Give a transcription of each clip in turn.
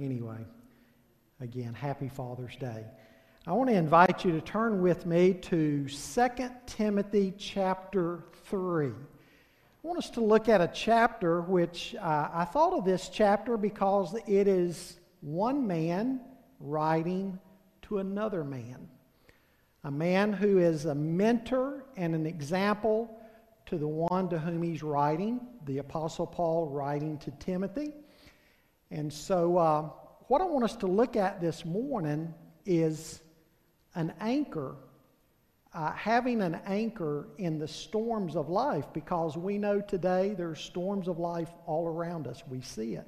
anyway, again, happy Father's Day. I want to invite you to turn with me to 2 Timothy chapter 3. I want us to look at a chapter which uh, I thought of this chapter because it is one man writing to another man. A man who is a mentor and an example to the one to whom he's writing, the Apostle Paul writing to Timothy. And so, uh, what I want us to look at this morning is an anchor, uh, having an anchor in the storms of life, because we know today there's storms of life all around us. We see it.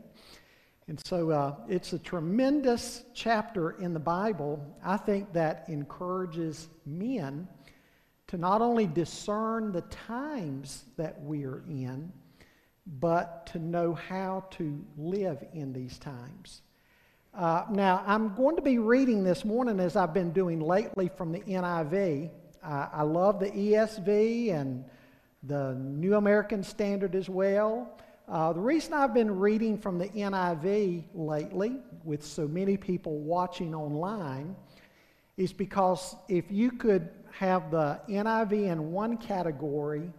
And so uh, it's a tremendous chapter in the Bible, I think, that encourages men to not only discern the times that we are in, but to know how to live in these times. Uh, now, I'm going to be reading this morning, as I've been doing lately, from the NIV. Uh, I love the ESV and the New American Standard as well. Uh, the reason I've been reading from the NIV lately, with so many people watching online, is because if you could have the NIV in one category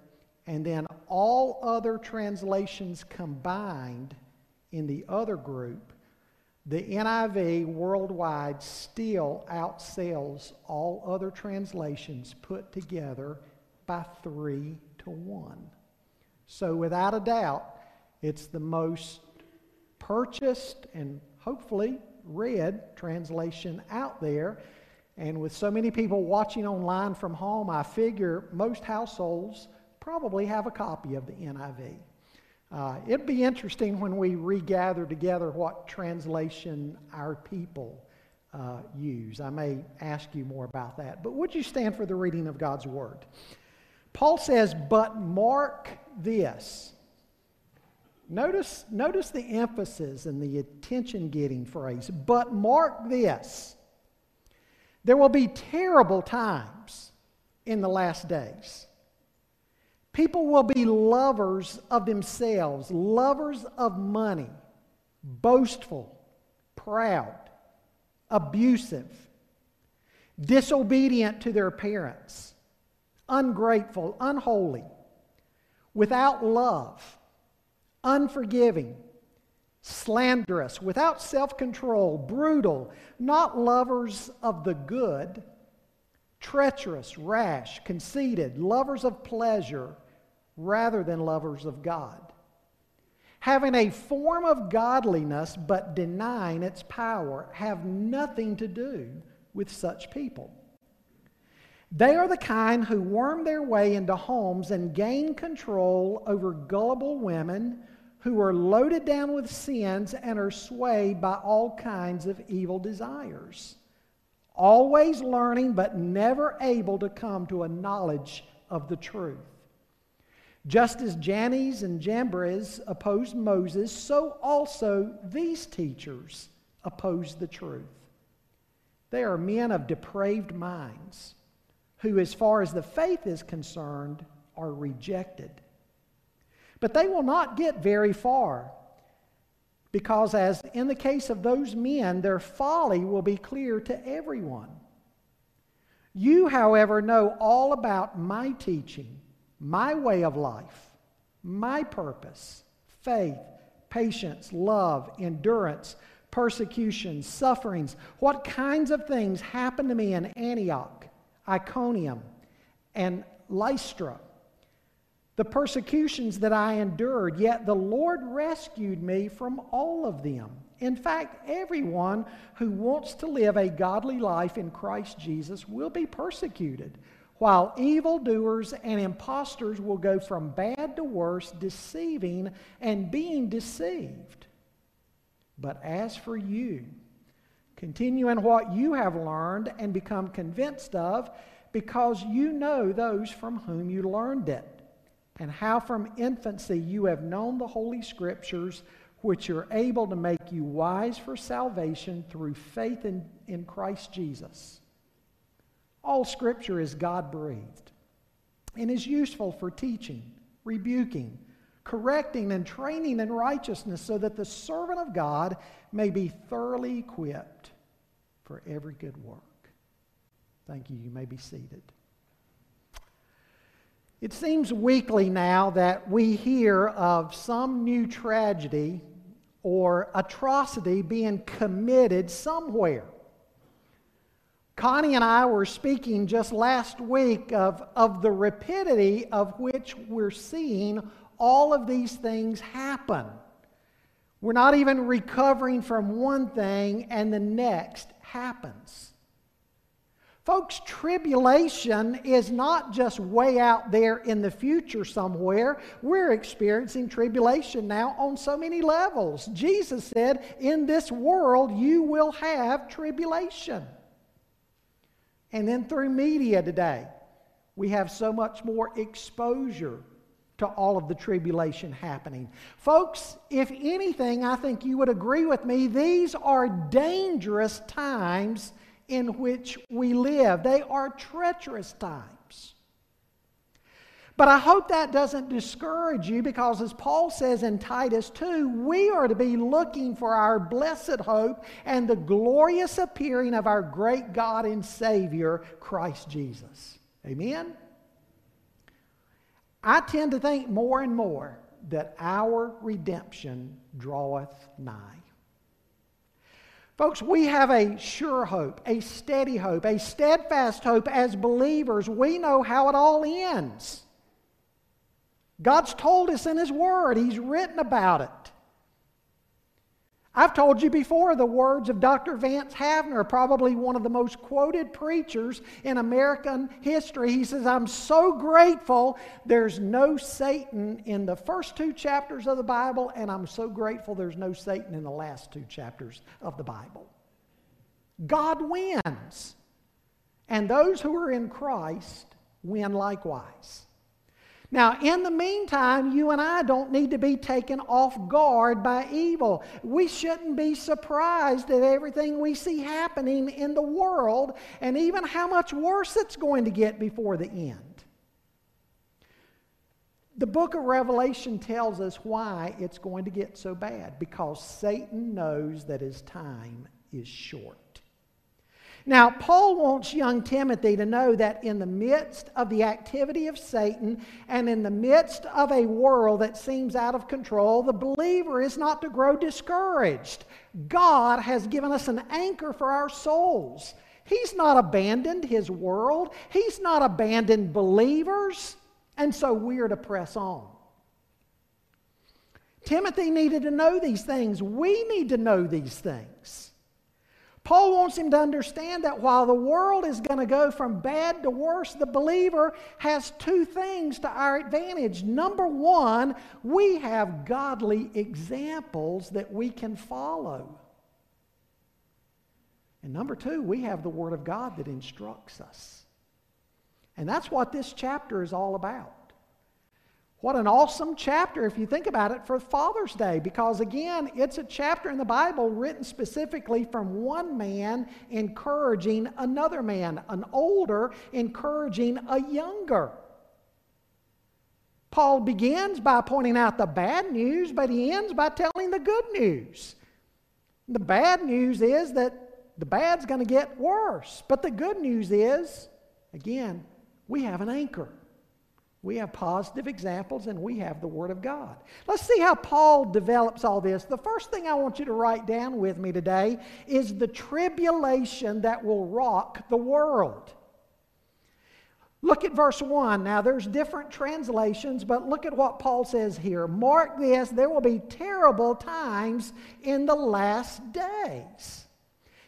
and then all other translations combined in the other group, the NIV worldwide still outsells all other translations put together by three to one. So, without a doubt, it's the most purchased and hopefully read translation out there. And with so many people watching online from home, I figure most households probably have a copy of the NIV. Uh, it'd be interesting when we regather together what translation our people uh, use. I may ask you more about that. But would you stand for the reading of God's Word? Paul says, But mark this Notice, notice the emphasis and the attention getting phrase. But mark this there will be terrible times in the last days. People will be lovers of themselves, lovers of money, boastful, proud, abusive, disobedient to their parents, ungrateful, unholy, without love unforgiving, slanderous, without self control, brutal, not lovers of the good, treacherous, rash, conceited, lovers of pleasure rather than lovers of God. Having a form of godliness but denying its power, have nothing to do with such people. They are the kind who worm their way into homes and gain control over gullible women who are loaded down with sins and are swayed by all kinds of evil desires. Always learning, but never able to come to a knowledge of the truth. Just as Jannes and Jambres opposed Moses, so also these teachers oppose the truth. They are men of depraved minds who, as far as the faith is concerned, are rejected. But they will not get very far because, as in the case of those men, their folly will be clear to everyone. You, however, know all about my teaching, my way of life, my purpose, faith, patience, love, endurance, persecution, sufferings, what kinds of things happened to me in Antioch Iconium, and Lystra. The persecutions that I endured, yet the Lord rescued me from all of them. In fact, everyone who wants to live a godly life in Christ Jesus will be persecuted, while evildoers and impostors will go from bad to worse, deceiving and being deceived. But as for you, Continue in what you have learned and become convinced of because you know those from whom you learned it, and how from infancy you have known the Holy Scriptures, which are able to make you wise for salvation through faith in, in Christ Jesus. All Scripture is God breathed and is useful for teaching, rebuking, correcting and training in righteousness, so that the servant of God may be thoroughly equipped for every good work. Thank you. You may be seated. It seems weekly now that we hear of some new tragedy or atrocity being committed somewhere. Connie and I were speaking just last week of, of the rapidity of which we're seeing all of these things happen. We're not even recovering from one thing and the next happens. Folks, tribulation is not just way out there in the future somewhere. We're experiencing tribulation now on so many levels. Jesus said, In this world you will have tribulation. And then through media today, we have so much more exposure to all of the tribulation happening. Folks, if anything, I think you would agree with me, these are dangerous times in which we live. They are treacherous times. But I hope that doesn't discourage you because, as Paul says in Titus 2, we are to be looking for our blessed hope and the glorious appearing of our great God and Savior, Christ Jesus. Amen? I tend to think more and more that our redemption draweth nigh. Folks, we have a sure hope, a steady hope, a steadfast hope as believers. We know how it all ends. God's told us in His Word, He's written about it. I've told you before the words of Dr. Vance Havner, probably one of the most quoted preachers in American history. He says, I'm so grateful there's no Satan in the first two chapters of the Bible, and I'm so grateful there's no Satan in the last two chapters of the Bible. God wins, and those who are in Christ win likewise. Now, in the meantime, you and I don't need to be taken off guard by evil. We shouldn't be surprised at everything we see happening in the world and even how much worse it's going to get before the end. The book of Revelation tells us why it's going to get so bad because Satan knows that his time is short. Now, Paul wants young Timothy to know that in the midst of the activity of Satan and in the midst of a world that seems out of control, the believer is not to grow discouraged. God has given us an anchor for our souls. He's not abandoned his world, He's not abandoned believers, and so we are to press on. Timothy needed to know these things. We need to know these things. Paul wants him to understand that while the world is going to go from bad to worse, the believer has two things to our advantage. Number one, we have godly examples that we can follow. And number two, we have the Word of God that instructs us. And that's what this chapter is all about. What an awesome chapter, if you think about it, for Father's Day, because again, it's a chapter in the Bible written specifically from one man encouraging another man, an older encouraging a younger. Paul begins by pointing out the bad news, but he ends by telling the good news. The bad news is that the bad's going to get worse, but the good news is, again, we have an anchor. We have positive examples and we have the Word of God. Let's see how Paul develops all this. The first thing I want you to write down with me today is the tribulation that will rock the world. Look at verse 1. Now, there's different translations, but look at what Paul says here. Mark this there will be terrible times in the last days.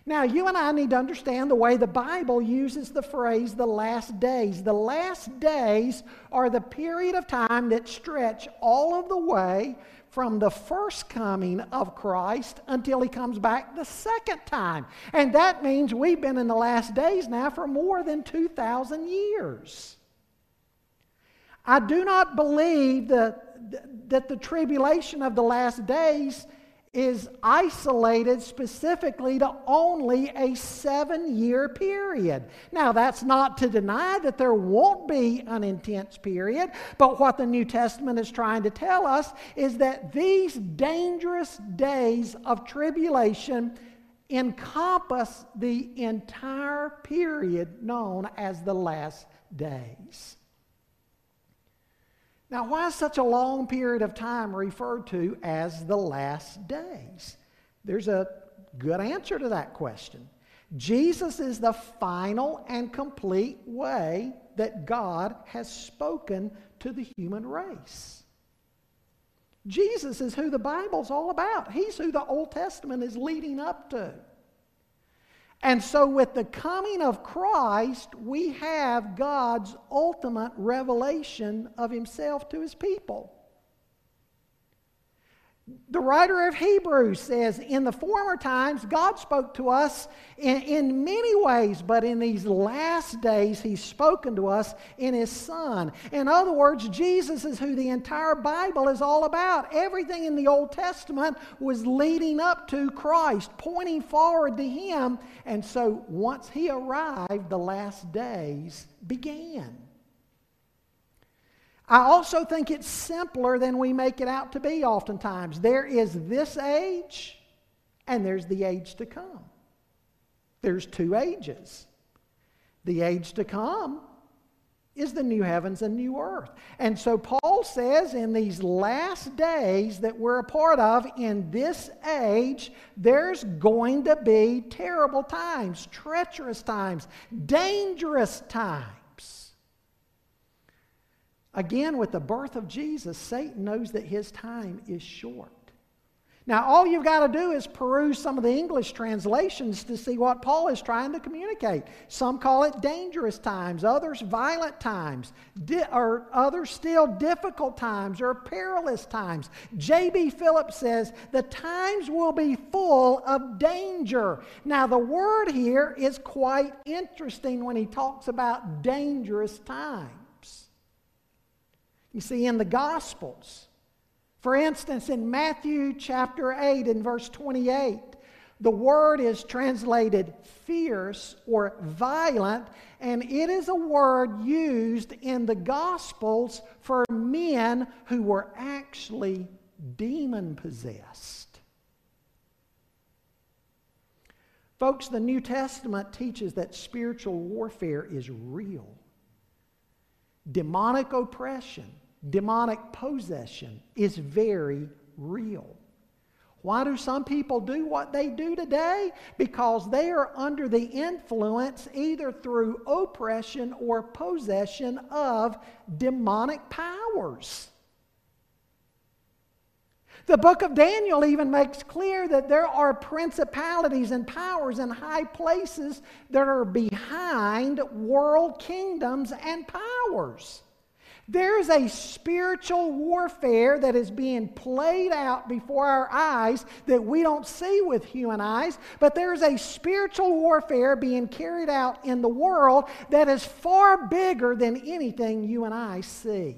Now, you and I need to understand the way the Bible uses the phrase the last days. The last days are the period of time that stretch all of the way from the first coming of Christ until he comes back the second time. And that means we've been in the last days now for more than 2,000 years. I do not believe that, that the tribulation of the last days is isolated specifically to only a seven year period. Now, that's not to deny that there won't be an intense period, but what the New Testament is trying to tell us is that these dangerous days of tribulation encompass the entire period known as the last days. Now, why is such a long period of time referred to as the last days? There's a good answer to that question. Jesus is the final and complete way that God has spoken to the human race. Jesus is who the Bible's all about. He's who the Old Testament is leading up to. And so, with the coming of Christ, we have God's ultimate revelation of Himself to His people. The writer of Hebrews says, In the former times, God spoke to us in, in, many ways, but in these last days, He's spoken to us in His Son. In other words, Jesus is who the entire Bible is all about. Everything in the Old Testament was leading up to Christ, pointing forward to Him. And so once He arrived, the last days began. I also think it's simpler than we make it out to be oftentimes. There is this age, and there's the age to come. There's two ages. The age to come is the new heavens and new earth. And so Paul says in these last days that we're a part of, in this age, there's going to be terrible times, treacherous times, dangerous times. Again, with the birth of Jesus, Satan knows that his time is short. Now, all you've got to do is peruse some of the English translations to see what Paul is trying to communicate. Some call it dangerous times, others violent times, di- or others still difficult times or perilous times. J.B. Phillips says the times will be full of danger. Now, the word here is quite interesting when he talks about dangerous times. You see, in the Gospels, for instance, in Matthew chapter 8 and verse 28, the word is translated fierce or violent, and it is a word used in the Gospels for men who were actually demon possessed. Folks, the New Testament teaches that spiritual warfare is real. Demonic oppression demonic possession is very real. Why do some people do what they do today? Because they are under the influence, either through oppression or possession, of demonic powers. The book of Daniel even makes clear that there are principalities and powers in high places that are behind world kingdoms and powers. There's a spiritual warfare that is being played out before our eyes that we don't see with human eyes, but there's a spiritual warfare being carried out in the world that is far bigger than anything you and I see.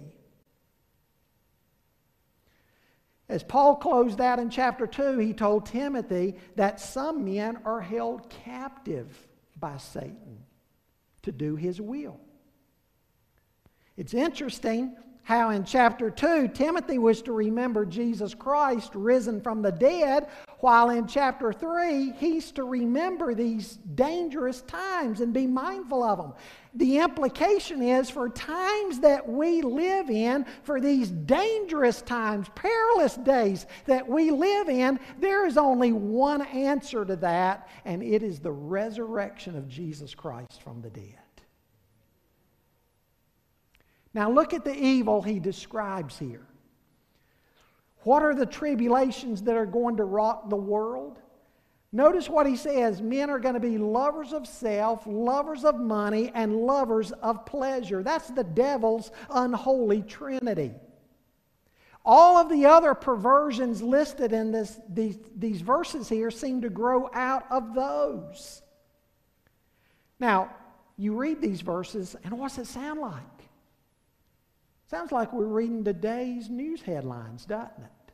As Paul closed out in chapter 2, he told Timothy that some men are held captive by Satan to do his will. It's interesting how in chapter 2, Timothy was to remember Jesus Christ risen from the dead, while in chapter 3, he's to remember these dangerous times and be mindful of them. The implication is for times that we live in, for these dangerous times, perilous days that we live in, there is only one answer to that, and it is the resurrection of Jesus Christ from the dead. Now, look at the evil he describes here. What are the tribulations that are going to rock the world? Notice what he says men are going to be lovers of self, lovers of money, and lovers of pleasure. That's the devil's unholy trinity. All of the other perversions listed in this, these, these verses here seem to grow out of those. Now, you read these verses, and what's it sound like? Sounds like we're reading today's news headlines, doesn't it?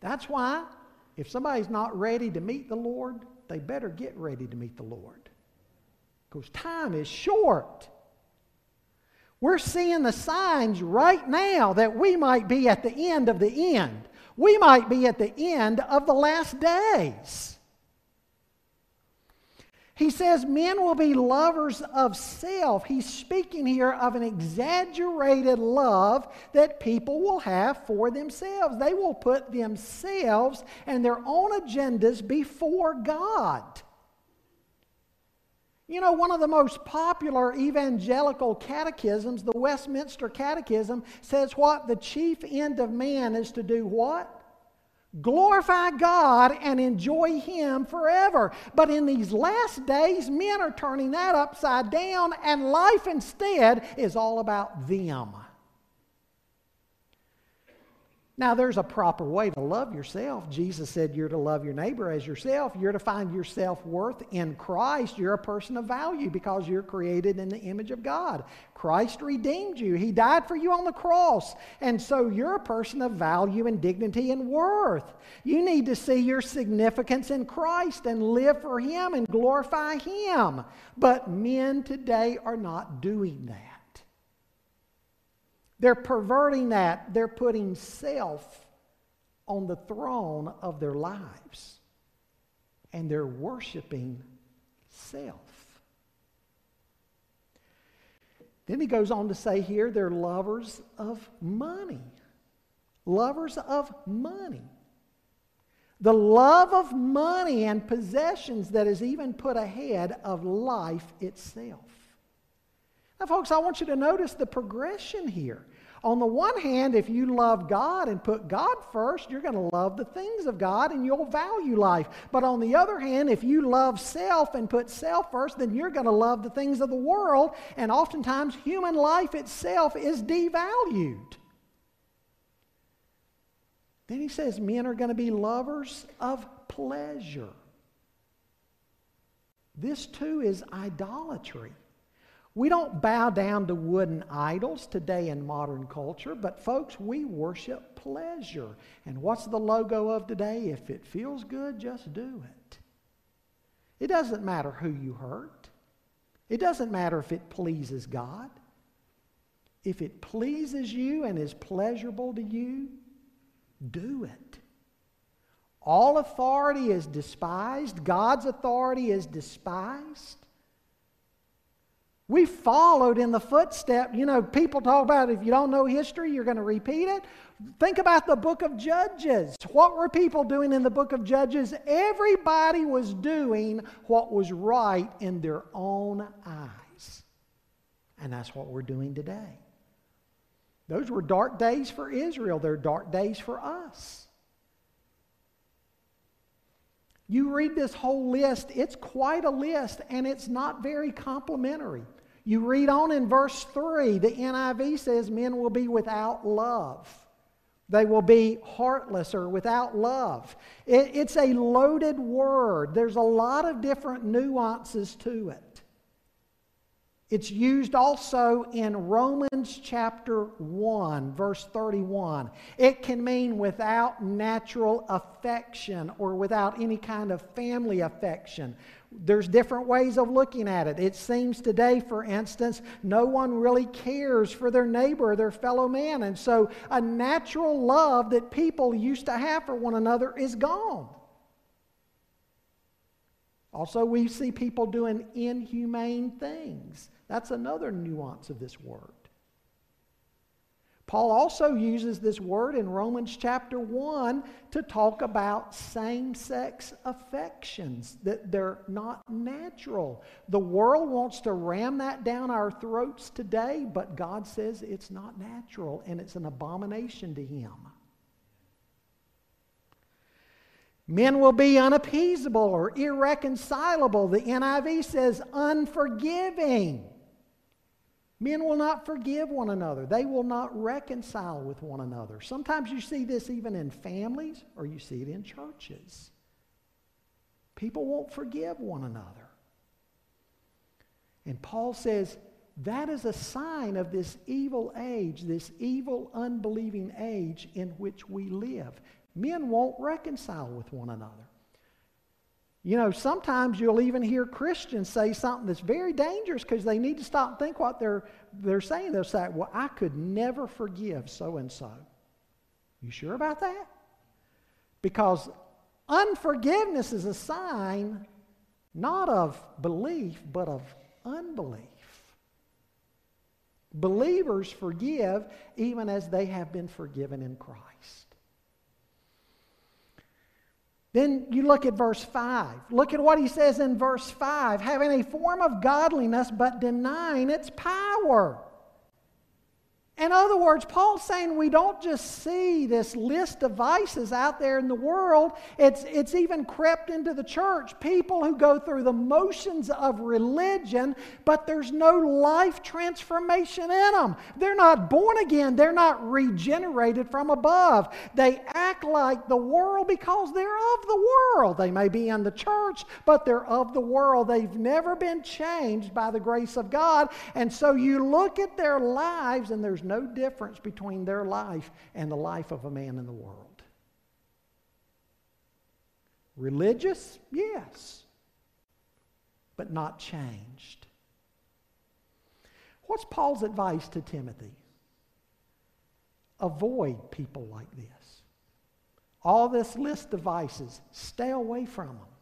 That's why, if somebody's not ready to meet the Lord, they better get ready to meet the Lord. Because time is short. We're seeing the signs right now that we might be at the end of the end. We might be at the end of the last days. He says men will be lovers of self. He's speaking here of an exaggerated love that people will have for themselves. They will put themselves and their own agendas before God. You know, one of the most popular evangelical catechisms, the Westminster Catechism, says what? The chief end of man is to do what? Glorify God and enjoy Him forever. But in these last days, men are turning that upside down, and life instead is all about them. Now, there's a proper way to love yourself. Jesus said you're to love your neighbor as yourself. You're to find your self worth in Christ. You're a person of value because you're created in the image of God. Christ redeemed you, He died for you on the cross. And so you're a person of value and dignity and worth. You need to see your significance in Christ and live for Him and glorify Him. But men today are not doing that. They're perverting that. They're putting self on the throne of their lives. And they're worshiping self. Then he goes on to say here they're lovers of money. Lovers of money. The love of money and possessions that is even put ahead of life itself. Now, folks, I want you to notice the progression here. On the one hand, if you love God and put God first, you're going to love the things of God and you'll value life. But on the other hand, if you love self and put self first, then you're going to love the things of the world. And oftentimes, human life itself is devalued. Then he says men are going to be lovers of pleasure. This too is idolatry. We don't bow down to wooden idols today in modern culture, but folks, we worship pleasure. And what's the logo of today? If it feels good, just do it. It doesn't matter who you hurt, it doesn't matter if it pleases God. If it pleases you and is pleasurable to you, do it. All authority is despised, God's authority is despised. We followed in the footstep. You know, people talk about if you don't know history, you're going to repeat it. Think about the book of Judges. What were people doing in the book of Judges? Everybody was doing what was right in their own eyes. And that's what we're doing today. Those were dark days for Israel, they're dark days for us. You read this whole list, it's quite a list, and it's not very complimentary. You read on in verse 3, the NIV says men will be without love. They will be heartless or without love. It, it's a loaded word. There's a lot of different nuances to it. It's used also in Romans chapter 1, verse 31. It can mean without natural affection or without any kind of family affection. There's different ways of looking at it. It seems today, for instance, no one really cares for their neighbor or their fellow man. And so a natural love that people used to have for one another is gone. Also, we see people doing inhumane things. That's another nuance of this word. Paul also uses this word in Romans chapter 1 to talk about same sex affections, that they're not natural. The world wants to ram that down our throats today, but God says it's not natural and it's an abomination to Him. Men will be unappeasable or irreconcilable. The NIV says unforgiving. Men will not forgive one another. They will not reconcile with one another. Sometimes you see this even in families or you see it in churches. People won't forgive one another. And Paul says that is a sign of this evil age, this evil, unbelieving age in which we live. men won't reconcile with one another. You know, sometimes you'll even hear Christians say something that's very dangerous because they need to stop and think what they're, they're saying. They'll say, Well, I could never forgive so and so. You sure about that? Because unforgiveness is a sign not of belief, but of unbelief. Believers forgive even as they have been forgiven in Christ. Then you look at verse 5. Look at what he says in verse 5 having a form of godliness, but denying its power. In other words, Paul's saying we don't just see this list of vices out there in the world, it's, it's even crept into the church. People who go through the motions of religion, but there's no life transformation in them. They're not born again, they're not regenerated from above. They act like the world because they're of the world. They may be in the church, but they're of the world. They've never been changed by the grace of God. And so you look at their lives, and there's no difference between their life and the life of a man in the world. Religious? Yes. But not changed. What's Paul's advice to Timothy? Avoid people like this. All this list of vices, stay away from them.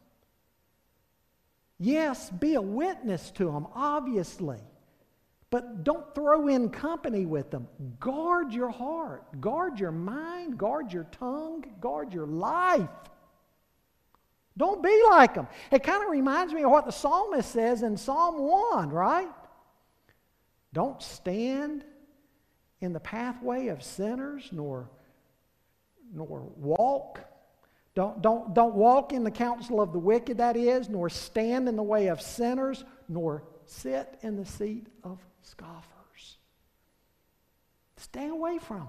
Yes, be a witness to them, obviously. But don't throw in company with them. Guard your heart, guard your mind, guard your tongue, guard your life. Don't be like them. It kind of reminds me of what the psalmist says in Psalm 1, right? Don't stand in the pathway of sinners, nor, nor walk. Don't, don't, don't walk in the counsel of the wicked, that is, nor stand in the way of sinners, nor sit in the seat of scoffers. Stay away from them.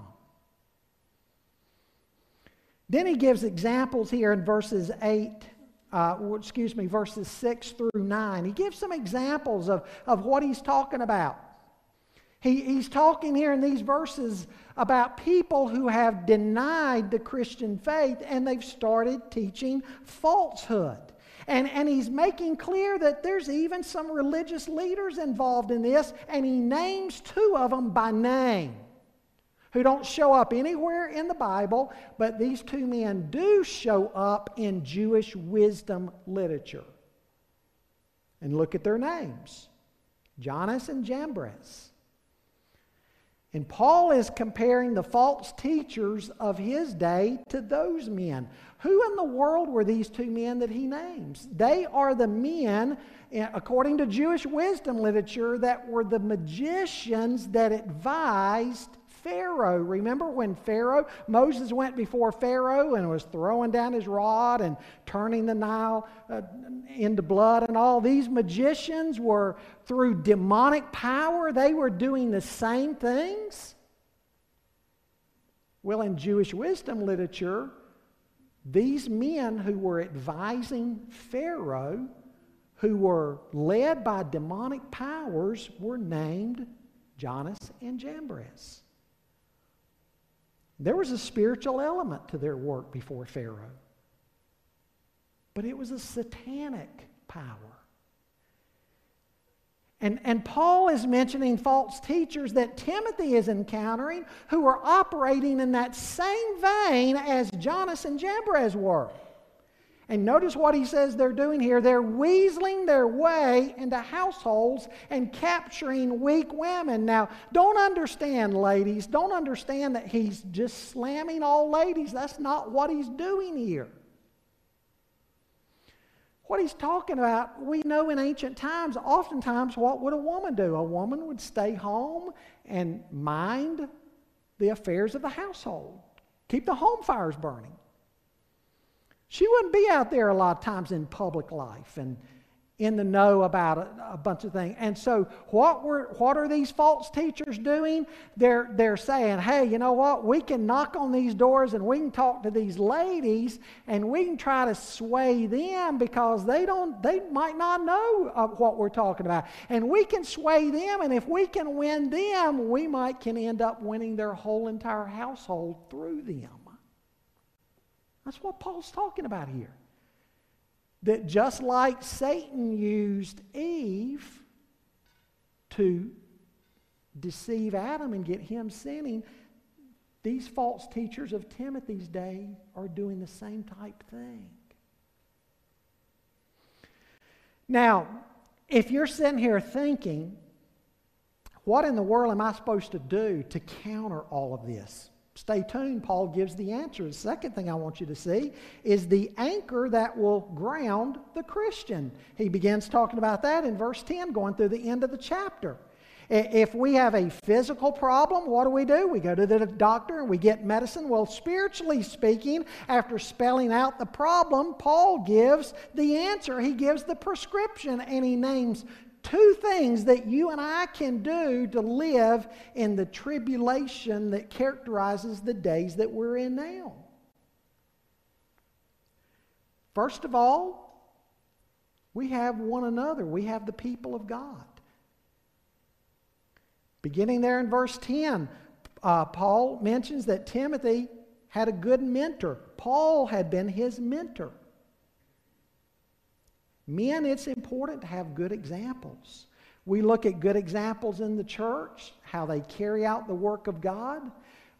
Then he gives examples here in verses 8, uh, excuse me, verses 6 through 9. He gives some examples of, of what he's talking about. He, he's talking here in these verses about people who have denied the Christian faith and they've started teaching falsehood. And, and he's making clear that there's even some religious leaders involved in this, and he names two of them by name who don't show up anywhere in the Bible, but these two men do show up in Jewish wisdom literature. And look at their names Jannes and Jambres. And Paul is comparing the false teachers of his day to those men. Who in the world were these two men that he names? They are the men, eh, according to Jewish wisdom literature, that were the magicians that advised Pharaoh. Remember when Pharaoh, Moses went before Pharaoh and was throwing down his rod and turning the Nile uh, into blood and all? These magicians were, through demonic power, they were doing the same things. Well, in Jewish wisdom literature, these men who were advising Pharaoh, who were led by demonic powers, were named Jannes and Jambres. There was a spiritual element to their work before Pharaoh, but it was a satanic power. And, and Paul is mentioning false teachers that Timothy is encountering who are operating in that same vein as Jannes and Jambres were. And notice what he says they're doing here. They're weaseling their way into households and capturing weak women. Now, don't understand, ladies, don't understand that he's just slamming all ladies. That's not what he's doing here. What he's talking about, we know in ancient times, oftentimes, what would a woman do? A woman would stay home and mind the affairs of the household, keep the home fires burning. She wouldn't be out there a lot of times in public life and in the know about a, a, bunch of things. And so, what, were, what are these false teachers doing? They're, they're saying, hey, you know what? We can knock on these doors and we can talk to these ladies and we can try to sway them because they, don't, they might not know what we're talking about. And we can sway them, and if we can win them, we might can end up winning their whole entire household through them. That's what Paul's talking about here. That just like Satan used Eve to deceive Adam and get him sinning, these false teachers of Timothy's day are doing the same type thing. Now, if you're sitting here thinking, what in the world am I supposed to do to counter all of this? Stay tuned. Paul gives the answer. The second thing I want you to see is the anchor that will ground the Christian. He begins talking about that in verse 10, going through the end of the chapter. If we have a physical problem, what do we do? We go to the doctor and we get medicine. Well, spiritually speaking, after spelling out the problem, Paul gives the answer. He gives the prescription and he names two things that you and I can do to live in the tribulation that characterizes the days that we're in now. First of all, we have one another, we have the people of God. Beginning there in verse 10, uh, Paul mentions that Timothy had a good mentor. Paul had been his mentor. Men, it's important to have good examples. We look at good examples in the church, how they carry out the work of God.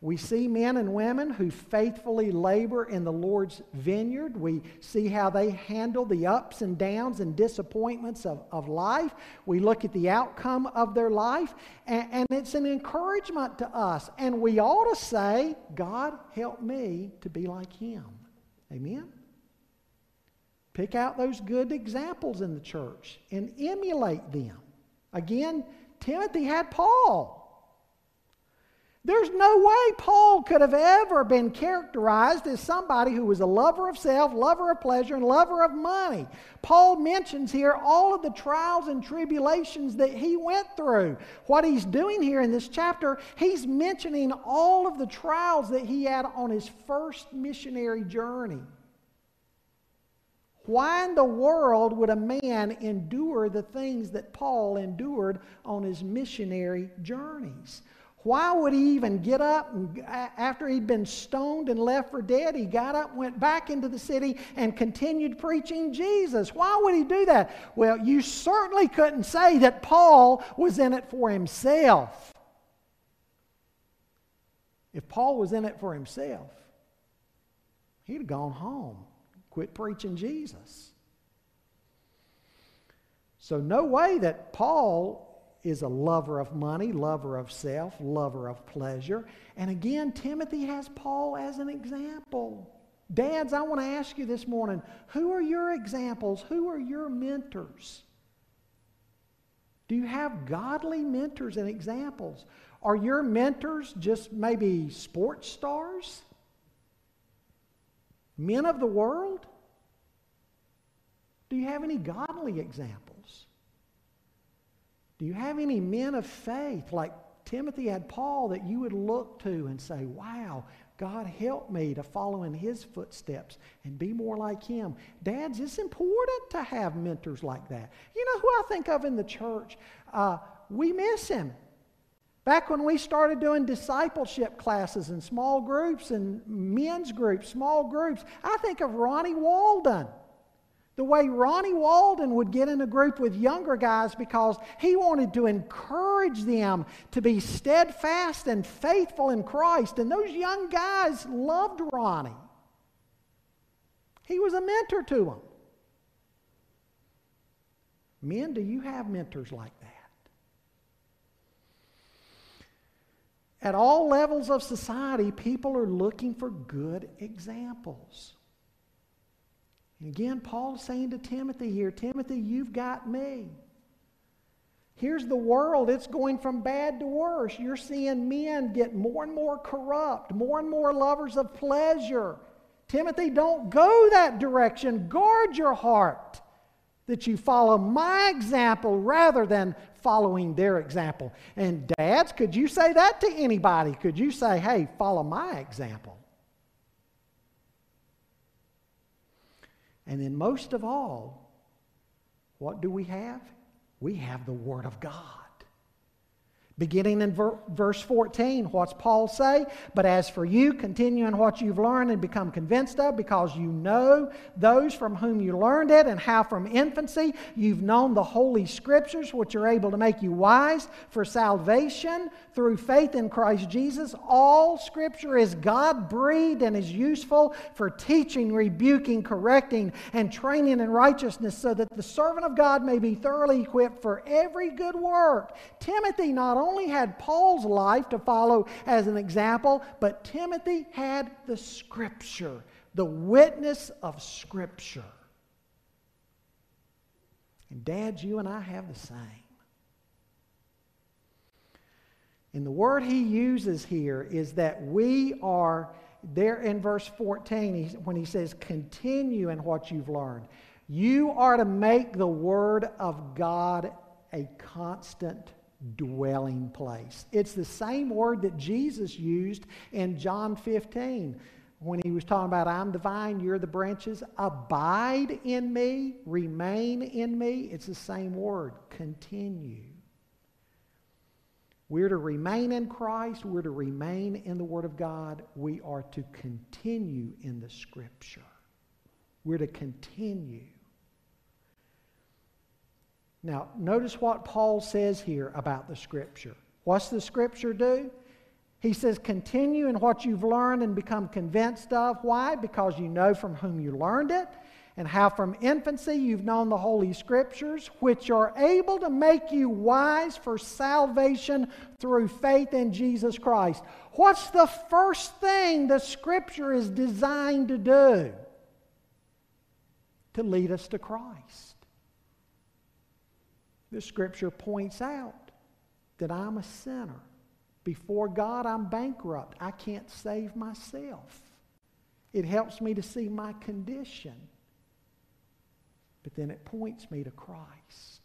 We see men and women who faithfully labor in the Lord's vineyard. We see how they handle the ups and downs and disappointments of, of life. We look at the outcome of their life, and, and it's an encouragement to us. And we ought to say, God, help me to be like him. Amen? Pick out those good examples in the church and emulate them. Again, Timothy had Paul. There's no way Paul could have ever been characterized as somebody who was a lover of self, lover of pleasure, and lover of money. Paul mentions here all of the trials and tribulations that he went through. What he's doing here in this chapter, he's mentioning all of the trials that he had on his first missionary journey. Why in the world would a man endure the things that Paul endured on his missionary journeys? Why would he even get up and after he'd been stoned and left for dead, he got up, went back into the city, and continued preaching Jesus? Why would he do that? Well, you certainly couldn't say that Paul was in it for himself. If Paul was in it for himself, he'd have gone home, quit preaching Jesus. So, no way that Paul is a lover of money, lover of self, lover of pleasure. And again, Timothy has Paul as an example. Dads, I want to ask you this morning who are your examples? Who are your mentors? Do you have godly mentors and examples? Are your mentors just maybe sports stars? Men of the world? Do you have any godly examples? Do you have any men of faith like Timothy had Paul that you would look to and say, wow, God help me to follow in his footsteps and be more like him. Dads, it's important to have mentors like that. You know who I think of in the church? Uh, we miss him. Back when we started doing discipleship classes and small groups and men's groups, small groups, I think of Ronnie Walden. The way Ronnie Walden would get in a group with younger guys because he wanted to encourage them to be steadfast and faithful in Christ. And those young guys loved Ronnie. He was a mentor to them. Men, do you have mentors like that? At all levels of society, people are looking for good examples. And again, Paul's saying to Timothy here Timothy, you've got me. Here's the world. It's going from bad to worse. You're seeing men get more and more corrupt, more and more lovers of pleasure. Timothy, don't go that direction. Guard your heart that you follow my example rather than following their example. And dads, could you say that to anybody? Could you say, hey, follow my example? And then, most of all, what do we have? We have the Word of God. Beginning in ver- verse 14, what's Paul say? But as for you, continue in what you've learned and become convinced of, because you know those from whom you learned it, and how from infancy you've known the Holy Scriptures, which are able to make you wise for salvation through faith in Christ Jesus. All Scripture is God breathed and is useful for teaching, rebuking, correcting, and training in righteousness, so that the servant of God may be thoroughly equipped for every good work. Timothy not only only had Paul's life to follow as an example, but Timothy had the Scripture, the witness of Scripture. And dads, you and I have the same. And the word he uses here is that we are, there in verse 14, when he says, continue in what you've learned. You are to make the word of God a constant dwelling place. It's the same word that Jesus used in John 15 when he was talking about, I'm the vine, you're the branches. Abide in me, remain in me. It's the same word, continue. We're to remain in Christ. We're to remain in the Word of God. We are to continue in the Scripture. We're to continue. Now, notice what Paul says here about the Scripture. What's the Scripture do? He says, continue in what you've learned and become convinced of. Why? Because you know from whom you learned it, and how from infancy you've known the Holy Scriptures, which are able to make you wise for salvation through faith in Jesus Christ. What's the first thing the Scripture is designed to do? To lead us to Christ. The scripture points out that I'm a sinner. Before God, I'm bankrupt. I can't save myself. It helps me to see my condition. But then it points me to Christ.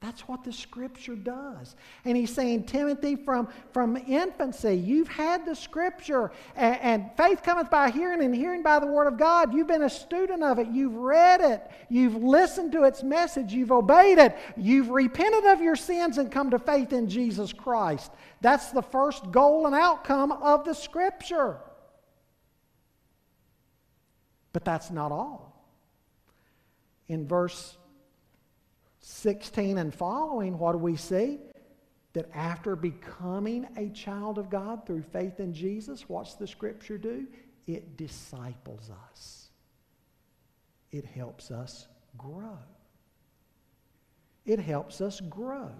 That's what the scripture does. And he's saying, Timothy, from, from infancy, you've had the scripture, and, and, faith cometh by hearing, and hearing by the word of God. You've been a student of it. You've read it. You've listened to its message. You've obeyed it. You've repented of your sins and come to faith in Jesus Christ. That's the first goal and outcome of the scripture. But that's not all. In verse 16 and following, what do we see? That after becoming a child of God through faith in Jesus, what's the scripture do? It disciples us. It helps us grow. It helps us grow.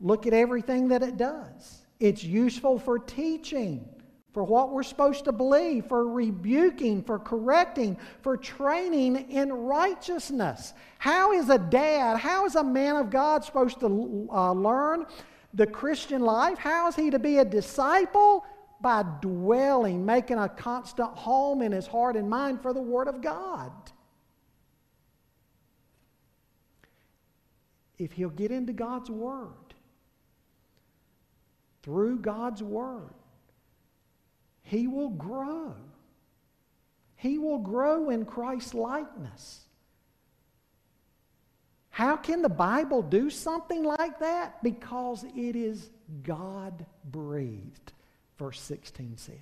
Look at everything that it does. It's useful for teaching for what we're supposed to believe, for rebuking, for correcting, for training in righteousness. How is a dad, how is a man of God supposed to uh, learn the Christian life? How is he to be a disciple? By dwelling, making a constant home in his heart and mind for the Word of God. If he'll get into God's Word, through God's Word, he will grow. He will grow in Christ's likeness. How can the Bible do something like that? Because it is God breathed, verse 16 says.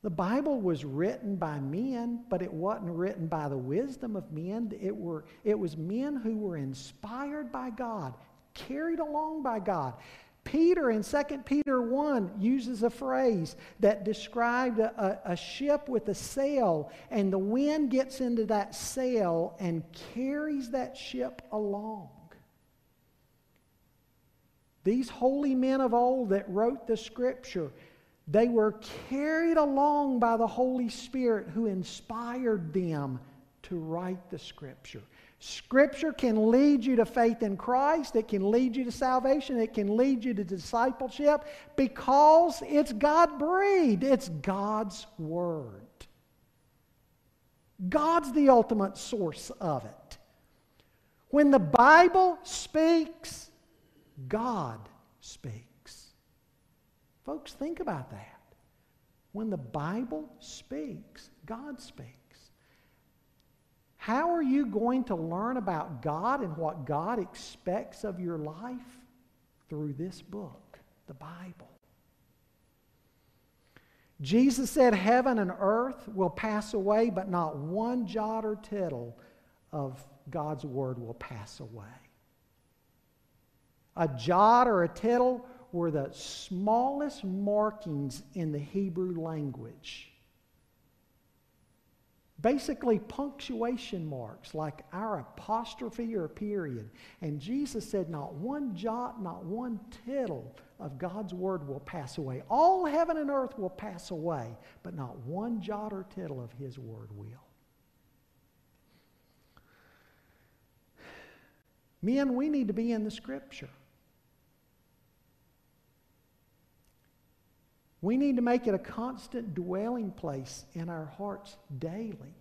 The Bible was written by men, but it wasn't written by the wisdom of men. It, were, it was men who were inspired by God, carried along by God. Peter in 2 Peter 1 uses a phrase that described a, a, a, ship with a sail, and the wind gets into that sail and carries that ship along. These holy men of old that wrote the scripture, they were carried along by the Holy Spirit who inspired them to write the scripture. Scripture can lead you to faith in Christ. It can lead you to salvation. It can lead you to discipleship because it's God breathed. It's God's Word. God's the ultimate source of it. When the Bible speaks, God speaks. Folks, think about that. When the Bible speaks, God speaks. How are you going to learn about God and what God expects of your life? Through this book, the Bible. Jesus said, Heaven and earth will pass away, but not one jot or tittle of God's word will pass away. A jot or a tittle were the smallest markings in the Hebrew language. Basically, punctuation marks like our apostrophe or period. And Jesus said, Not one jot, not one tittle of God's word will pass away. All heaven and earth will pass away, but not one jot or tittle of His word will. Men, we need to be in the Scripture. We need to make it a constant dwelling place in our hearts daily.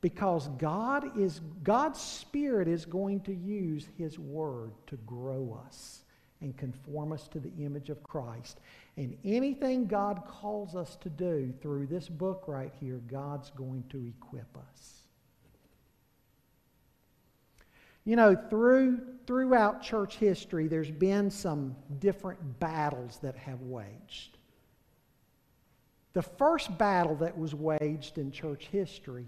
Because God is God's spirit is going to use his word to grow us and conform us to the image of Christ. And anything God calls us to do through this book right here, God's going to equip us. You know, through, throughout church history, there's been some different battles that have waged. The first battle that was waged in church history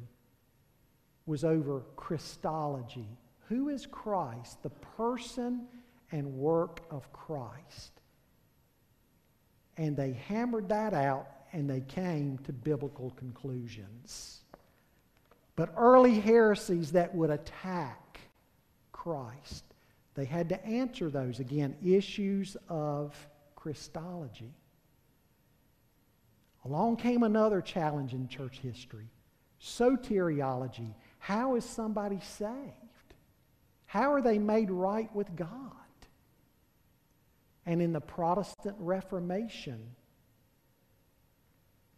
was over Christology. Who is Christ? The person and work of Christ. And they hammered that out and they came to biblical conclusions. But early heresies that would attack Christ, they had to answer those. Again, issues of Christology. Along came another challenge in church history soteriology. How is somebody saved? How are they made right with God? And in the Protestant Reformation,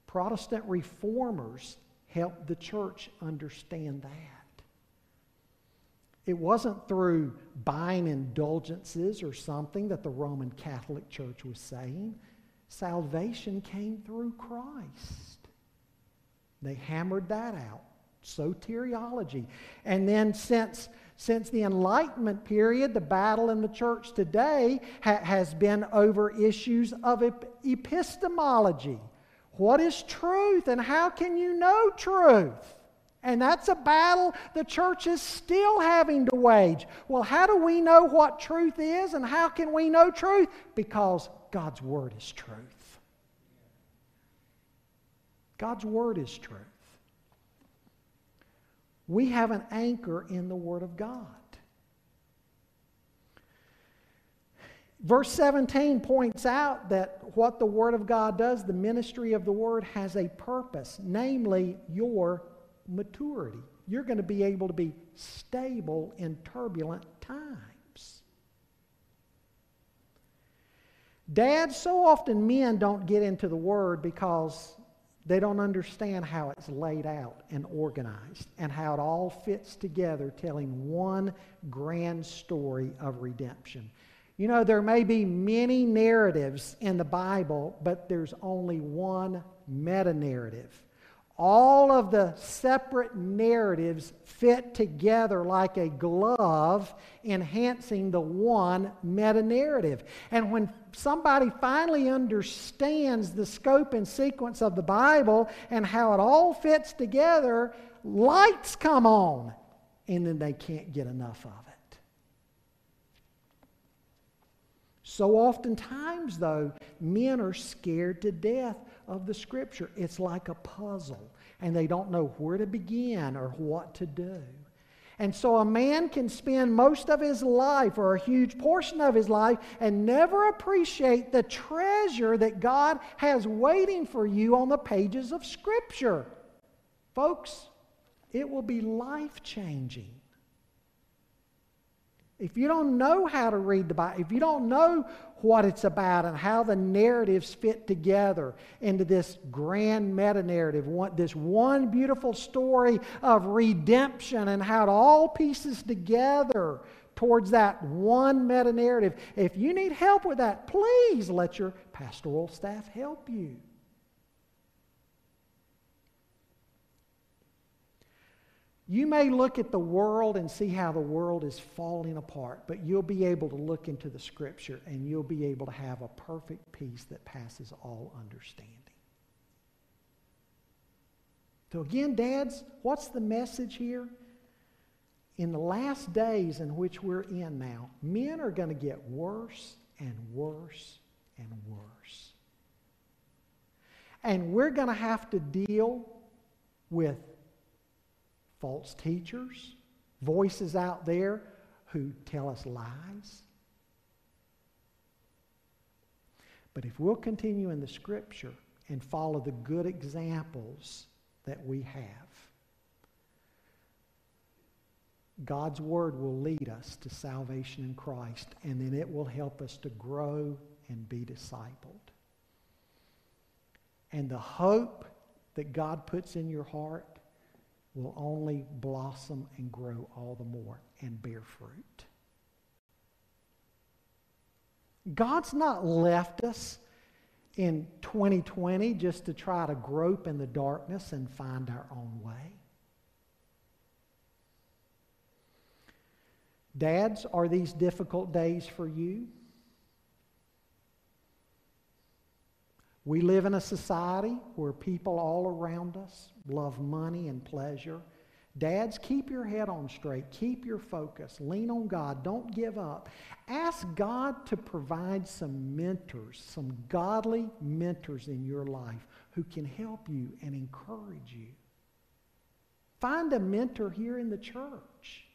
Protestant reformers helped the church understand that. It wasn't through buying indulgences or something that the Roman Catholic Church was saying. Salvation came through Christ. They hammered that out. Soteriology. And then since, since the Enlightenment period, the battle in the church today ha- has been over issues of ep- epistemology. What is truth and how can you know truth? And that's a battle the church is still having to wage. Well, how do we know what truth is and how can we know truth? Because God's Word is truth. God's Word is truth. We have an anchor in the Word of God. Verse 17 points out that what the Word of God does, the ministry of the Word, has a purpose, namely your maturity. You're going to be able to be stable in turbulent times. Dads, so often men don't get into the Word because they don't understand how it's laid out and organized and how it all fits together, telling one grand story of redemption. You know, there may be many narratives in the Bible, but there's only one meta narrative all of the separate narratives fit together like a glove, enhancing the one meta narrative. And when somebody finally understands the scope and sequence of the Bible and how it all fits together, lights come on, and then they can't get enough of it. So oftentimes, though, men are scared to death of the Scripture. It's like a puzzle, and they don't know where to begin or what to do. And so a man can spend most of his life or a huge portion of his life and never appreciate the treasure that God has waiting for you on the pages of Scripture. Folks, it will be life changing if you don't know how to read the Bible, if you don't know what it's about and how the narratives fit together into this grand meta narrative, this one beautiful story of redemption and how it all pieces together towards that one meta narrative, if you need help with that, please let your pastoral staff help you. You may look at the world and see how the world is falling apart, but you'll be able to look into the scripture and you'll be able to have a perfect peace that passes all understanding. So, again, dads, what's the message here? In the last days in which we're in now, men are going to get worse and worse and worse. And we're going to have to deal with false teachers, voices out there who tell us lies. But if we'll continue in the scripture and follow the good examples that we have, God's word will lead us to salvation in Christ, and then it will help us to grow and be discipled. And the hope that God puts in your heart will only blossom and grow all the more and bear fruit. God's not left us in 2020 just to try to grope in the darkness and find our own way. Dads, are these difficult days for you? We live in a society where people all around us love money and pleasure. Dads, keep your head on straight. Keep your focus. Lean on God. Don't give up. Ask God to provide some mentors, some godly mentors in your life who can help you and encourage you. Find a mentor here in the church.